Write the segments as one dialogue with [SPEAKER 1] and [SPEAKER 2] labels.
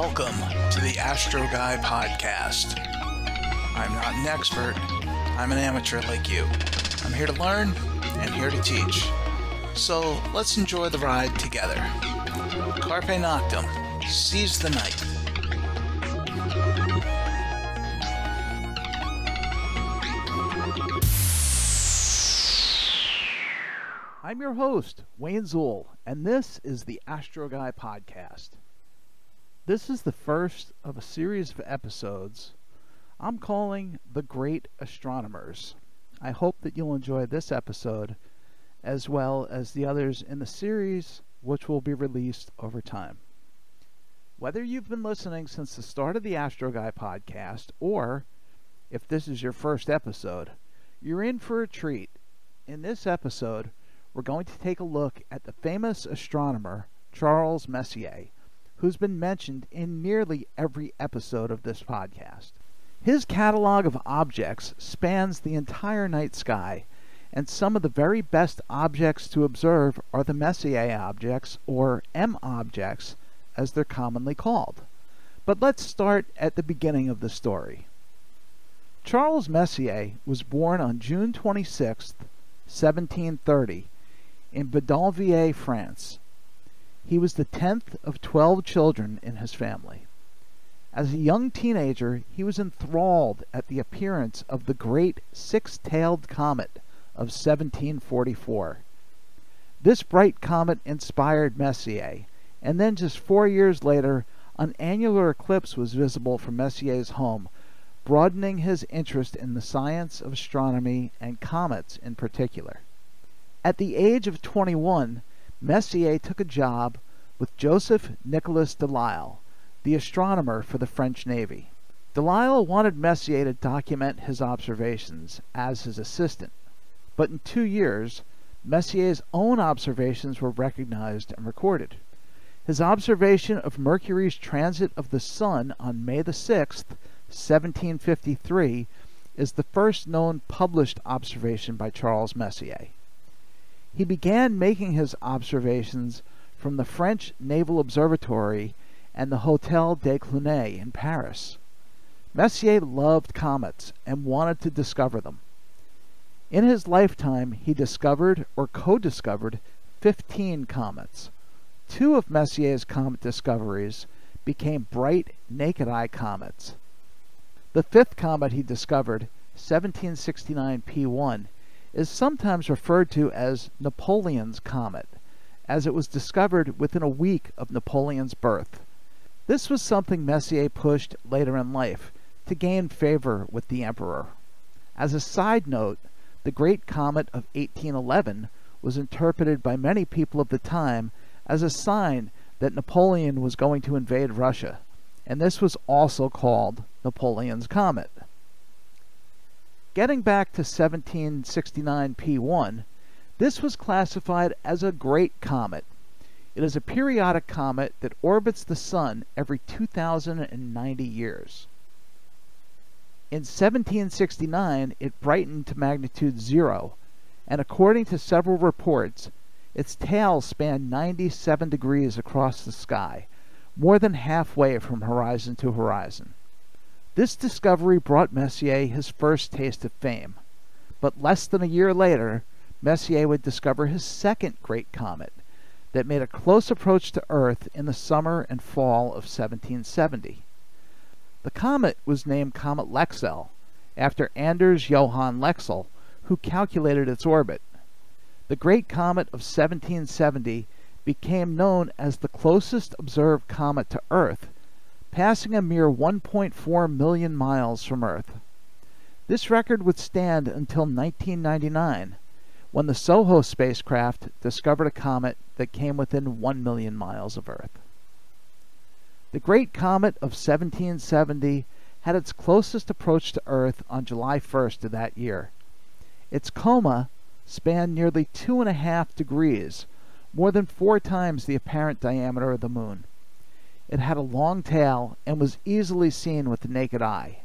[SPEAKER 1] Welcome to the Astro Guy podcast. I'm not an expert, I'm an amateur like you. I'm here to learn and here to teach. So let's enjoy the ride together. Carpe Noctem, seize the night.
[SPEAKER 2] I'm your host, Wayne Zool, and this is the Astro Guy podcast. This is the first of a series of episodes I'm calling The Great Astronomers. I hope that you'll enjoy this episode as well as the others in the series, which will be released over time. Whether you've been listening since the start of the Astro Guy podcast, or if this is your first episode, you're in for a treat. In this episode, we're going to take a look at the famous astronomer Charles Messier, who's been mentioned in nearly every episode of this podcast. His catalog of objects spans the entire night sky, and some of the very best objects to observe are the Messier objects, or M objects, as they're commonly called. But let's start at the beginning of the story. Charles Messier was born on June 26, 1730, in Badonviller, France. He was the tenth of twelve children in his family. As a young teenager, he was enthralled at the appearance of the great six tailed comet of 1744. This bright comet inspired Messier, and then just four years later, an annular eclipse was visible from Messier's home, broadening his interest in the science of astronomy and comets in particular. At the age of 21, Messier took a job with Joseph Nicolas Delisle, the astronomer for the French Navy. Delisle wanted Messier to document his observations as his assistant, but in two years, Messier's own observations were recognized and recorded. His observation of Mercury's transit of the Sun on May 6, 1753, is the first known published observation by Charles Messier. He began making his observations from the French Naval Observatory and the Hotel de Cluny in Paris. Messier loved comets and wanted to discover them. In his lifetime, he discovered or co discovered 15 comets. Two of Messier's comet discoveries became bright, naked eye comets. The fifth comet he discovered, 1769 P1, is sometimes referred to as Napoleon's Comet, as it was discovered within a week of Napoleon's birth. This was something Messier pushed later in life to gain favor with the emperor. As a side note, the Great Comet of 1811 was interpreted by many people of the time as a sign that Napoleon was going to invade Russia, and this was also called Napoleon's Comet. Getting back to 1769 P1, this was classified as a great comet. It is a periodic comet that orbits the Sun every 2,090 years. In 1769, it brightened to magnitude zero, and according to several reports, its tail spanned 97 degrees across the sky, more than halfway from horizon to horizon. This discovery brought Messier his first taste of fame, but less than a year later, Messier would discover his second great comet that made a close approach to Earth in the summer and fall of 1770. The comet was named Comet Lexell after Anders Johan Lexell, who calculated its orbit. The great comet of 1770 became known as the closest observed comet to Earth passing a mere 1.4 million miles from Earth. This record would stand until 1999, when the SOHO spacecraft discovered a comet that came within 1 million miles of Earth. The Great Comet of 1770 had its closest approach to Earth on July 1st of that year. Its coma spanned nearly two and a half degrees, more than four times the apparent diameter of the Moon. It had a long tail and was easily seen with the naked eye.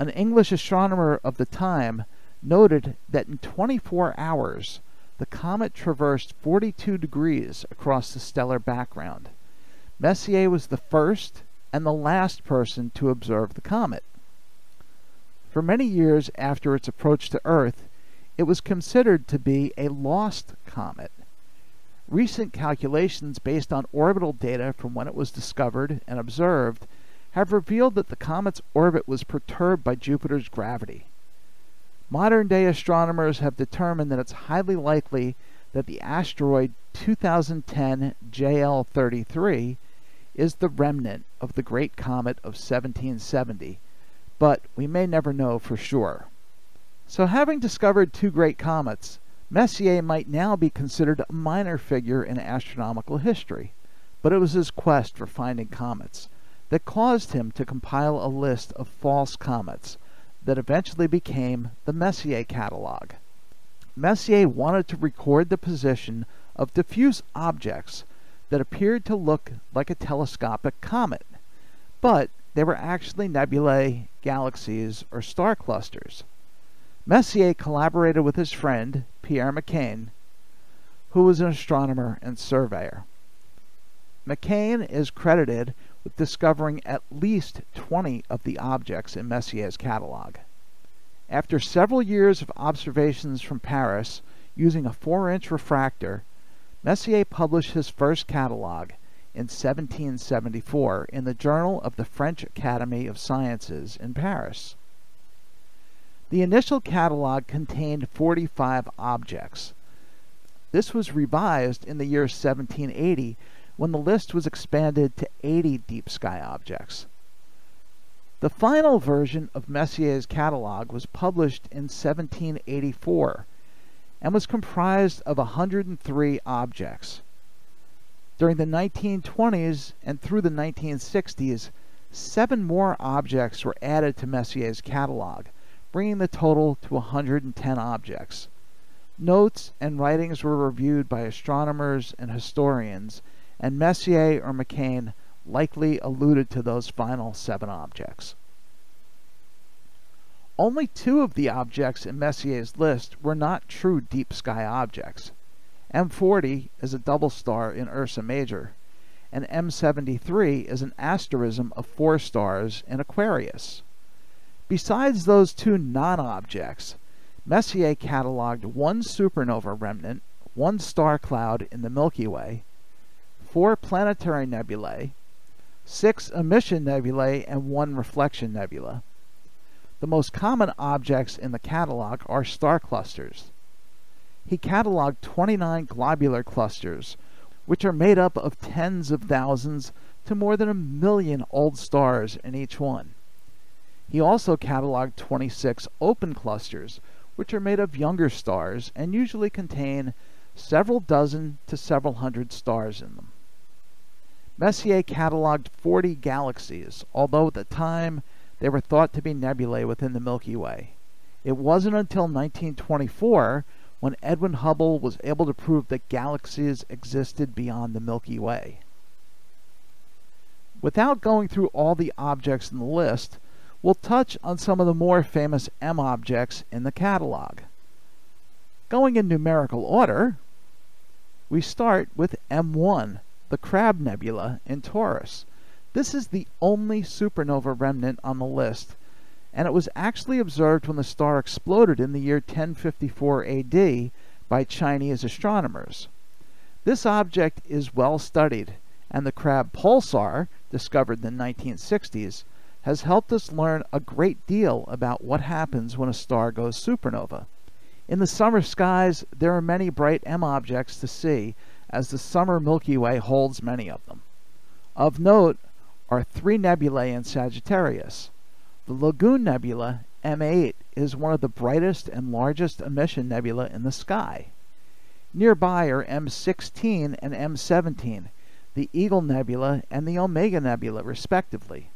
[SPEAKER 2] An English astronomer of the time noted that in 24 hours the comet traversed 42 degrees across the stellar background. Messier was the first and the last person to observe the comet. For many years after its approach to Earth, it was considered to be a lost comet. Recent calculations based on orbital data from when it was discovered and observed have revealed that the comet's orbit was perturbed by Jupiter's gravity. Modern day astronomers have determined that it's highly likely that the asteroid 2010 JL 33 is the remnant of the Great Comet of 1770, but we may never know for sure. So, having discovered two great comets, Messier might now be considered a minor figure in astronomical history, but it was his quest for finding comets that caused him to compile a list of false comets that eventually became the Messier Catalog. Messier wanted to record the position of diffuse objects that appeared to look like a telescopic comet, but they were actually nebulae, galaxies, or star clusters. Messier collaborated with his friend, Pierre Méchain, who was an astronomer and surveyor. Méchain is credited with discovering at least 20 of the objects in Messier's catalog. After several years of observations from Paris using a 4 inch refractor, Messier published his first catalog in 1774 in the Journal of the French Academy of Sciences in Paris. The initial catalog contained 45 objects. This was revised in the year 1780 when the list was expanded to 80 deep sky objects. The final version of Messier's catalog was published in 1784 and was comprised of 103 objects. During the 1920s and through the 1960s, seven more objects were added to Messier's catalog, bringing the total to 110 objects. Notes and writings were reviewed by astronomers and historians and Messier or Méchain likely alluded to those final seven objects. Only two of the objects in Messier's list were not true deep sky objects. M40 is a double star in Ursa Major, and M73 is an asterism of four stars in Aquarius. Besides those two non objects, Messier cataloged one supernova remnant, one star cloud in the Milky Way, four planetary nebulae, six emission nebulae, and one reflection nebula. The most common objects in the catalog are star clusters. He cataloged 29 globular clusters, which are made up of tens of thousands to more than a million old stars in each one. He also cataloged 26 open clusters, which are made of younger stars and usually contain several dozen to several hundred stars in them. Messier cataloged 40 galaxies, although at the time they were thought to be nebulae within the Milky Way. It wasn't until 1924 when Edwin Hubble was able to prove that galaxies existed beyond the Milky Way. Without going through all the objects in the list, we'll touch on some of the more famous M objects in the catalog. Going in numerical order, we start with M1, the Crab Nebula in Taurus. This is the only supernova remnant on the list, and it was actually observed when the star exploded in the year 1054 AD by Chinese astronomers. This object is well studied, and the Crab Pulsar, discovered in the 1960s, has helped us learn a great deal about what happens when a star goes supernova. In the summer skies, there are many bright M objects to see, as the summer Milky Way holds many of them. Of note are three nebulae in Sagittarius. The Lagoon Nebula, M8, is one of the brightest and largest emission nebula in the sky. Nearby are M16 and M17, the Eagle Nebula and the Omega Nebula, respectively.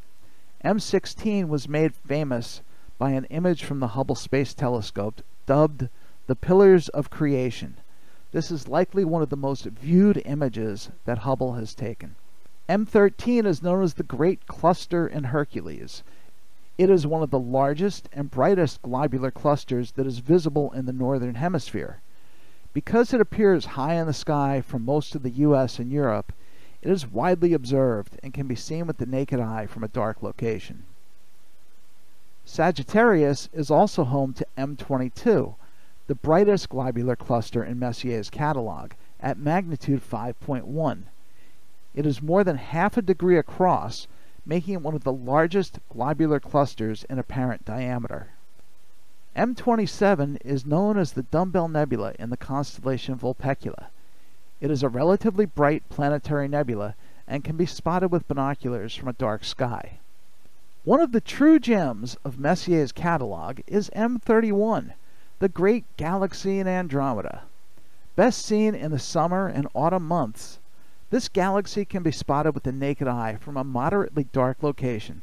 [SPEAKER 2] M16 was made famous by an image from the Hubble Space Telescope dubbed the Pillars of Creation. This is likely one of the most viewed images that Hubble has taken. M13 is known as the Great Cluster in Hercules. It is one of the largest and brightest globular clusters that is visible in the northern hemisphere. Because it appears high in the sky from most of the US and Europe, It is widely observed and can be seen with the naked eye from a dark location. Sagittarius is also home to M22, the brightest globular cluster in Messier's catalog, at magnitude 5.1. It is more than half a degree across, making it one of the largest globular clusters in apparent diameter. M27 is known as the Dumbbell Nebula in the constellation Vulpecula. It is a relatively bright planetary nebula and can be spotted with binoculars from a dark sky. One of the true gems of Messier's catalog is M31, the great galaxy in Andromeda. Best seen in the summer and autumn months, this galaxy can be spotted with the naked eye from a moderately dark location.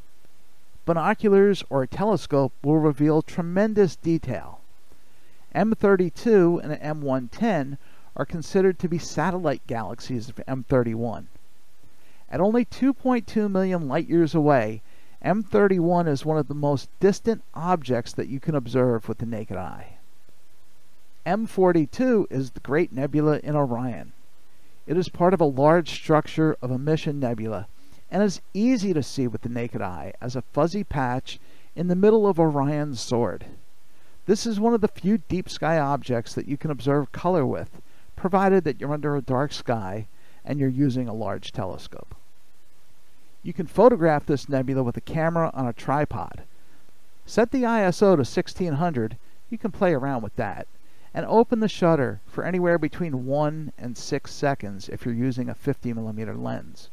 [SPEAKER 2] Binoculars or a telescope will reveal tremendous detail. M32 and M110 are considered to be satellite galaxies of M31. At only 2.2 million light years away, M31 is one of the most distant objects that you can observe with the naked eye. M42 is the Great Nebula in Orion. It is part of a large structure of emission nebula and is easy to see with the naked eye as a fuzzy patch in the middle of Orion's sword. This is one of the few deep sky objects that you can observe color with, provided that you're under a dark sky and you're using a large telescope. You can photograph this nebula with a camera on a tripod. Set the ISO to 1600, you can play around with that, and open the shutter for anywhere between 1 and 6 seconds if you're using a 50mm lens.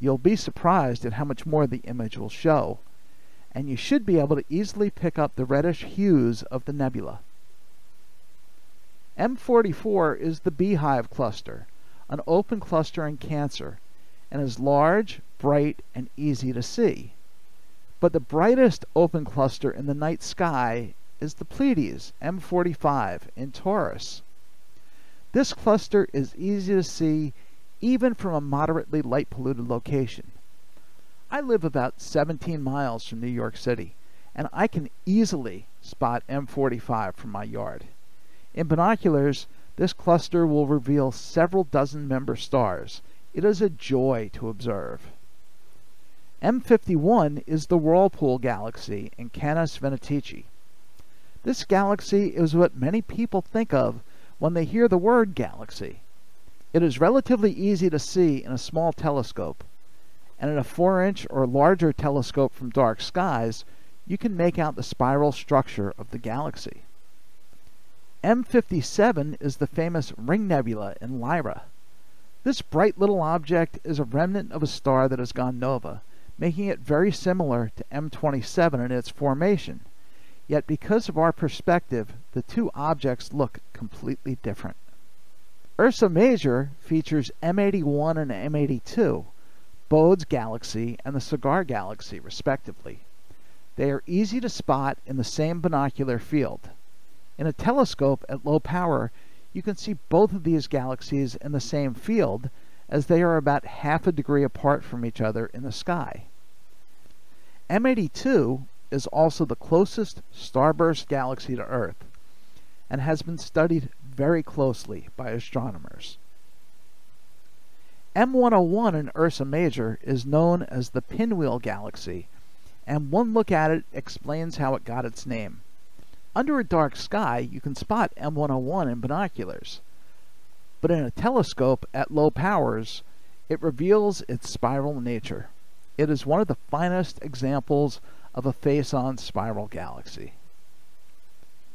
[SPEAKER 2] You'll be surprised at how much more the image will show, and you should be able to easily pick up the reddish hues of the nebula. M44 is the Beehive cluster, an open cluster in Cancer, and is large, bright, and easy to see. But the brightest open cluster in the night sky is the Pleiades M45 in Taurus. This cluster is easy to see even from a moderately light polluted location. I live about 17 miles from New York City, and I can easily spot M45 from my yard. In binoculars, this cluster will reveal several dozen member stars. It is a joy to observe. M51 is the Whirlpool Galaxy in Canes Venatici. This galaxy is what many people think of when they hear the word galaxy. It is relatively easy to see in a small telescope, and in a 4 inch or larger telescope from dark skies, you can make out the spiral structure of the galaxy. M57 is the famous Ring Nebula in Lyra. This bright little object is a remnant of a star that has gone nova, making it very similar to M27 in its formation. Yet because of our perspective, the two objects look completely different. Ursa Major features M81 and M82, Bode's Galaxy and the Cigar Galaxy, respectively. They are easy to spot in the same binocular field. In a telescope at low power, you can see both of these galaxies in the same field, as they are about half a degree apart from each other in the sky. M82 is also the closest starburst galaxy to Earth and has been studied very closely by astronomers. M101 in Ursa Major is known as the Pinwheel Galaxy, and one look at it explains how it got its name. Under a dark sky, you can spot M101 in binoculars, but in a telescope at low powers, it reveals its spiral nature. It is one of the finest examples of a face-on spiral galaxy.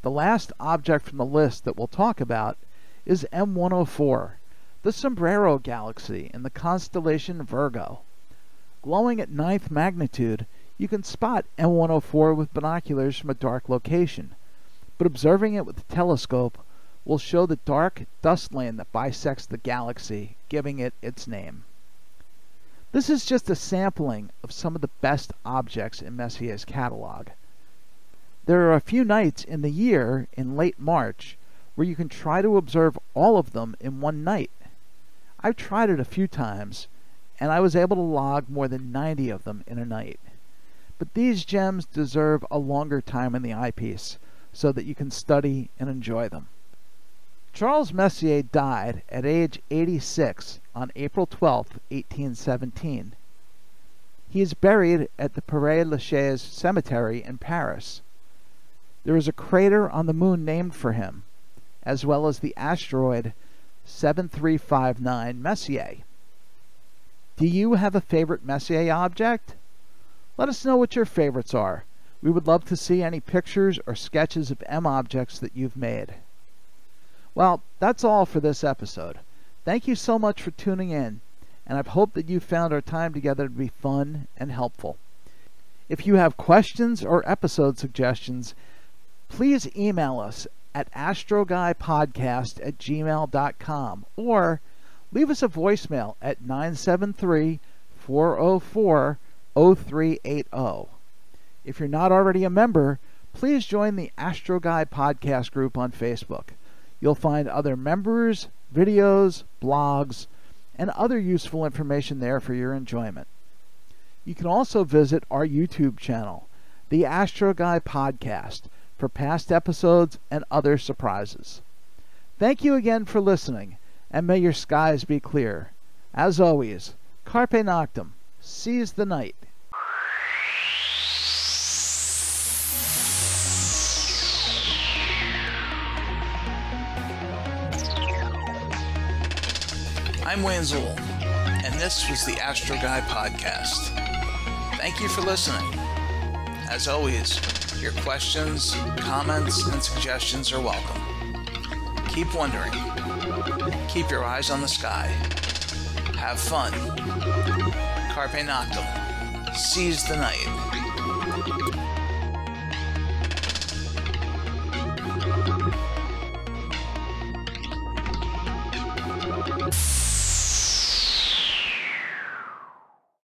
[SPEAKER 2] The last object from the list that we'll talk about is M104, the Sombrero Galaxy in the constellation Virgo. Glowing at ninth magnitude, you can spot M104 with binoculars from a dark location, but observing it with a telescope will show the dark dust lane that bisects the galaxy, giving it its name. This is just a sampling of some of the best objects in Messier's catalog. There are a few nights in the year in late March where you can try to observe all of them in one night. I've tried it a few times, and I was able to log more than 90 of them in a night. But these gems deserve a longer time in the eyepiece so that you can study and enjoy them. Charles Messier died at age 86 on April 12, 1817. He is buried at the Père Lachaise Cemetery in Paris. There is a crater on the moon named for him, as well as the asteroid 7359 Messier. Do you have a favorite Messier object? Let us know what your favorites are. We would love to see any pictures or sketches of M objects that you've made. Well, that's all for this episode. Thank you so much for tuning in, and I hope that you found our time together to be fun and helpful. If you have questions or episode suggestions, please email us at astroguypodcast at gmail.com or leave us a voicemail at 973 404 0380. If you're not already a member, please join the Astro Guy podcast group on Facebook. You'll find other members, videos, blogs, and other useful information there for your enjoyment. You can also visit our YouTube channel, the Astro Guy Podcast, for past episodes and other surprises. Thank you again for listening, and may your skies be clear. As always, Carpe Noctem, seize the night.
[SPEAKER 1] I'm Wayne Zool, and this was the Astro Guy Podcast. Thank you for listening. As always, your questions, comments, and suggestions are welcome. Keep wondering. Keep your eyes on the sky. Have fun. Carpe Noctem. Seize the night.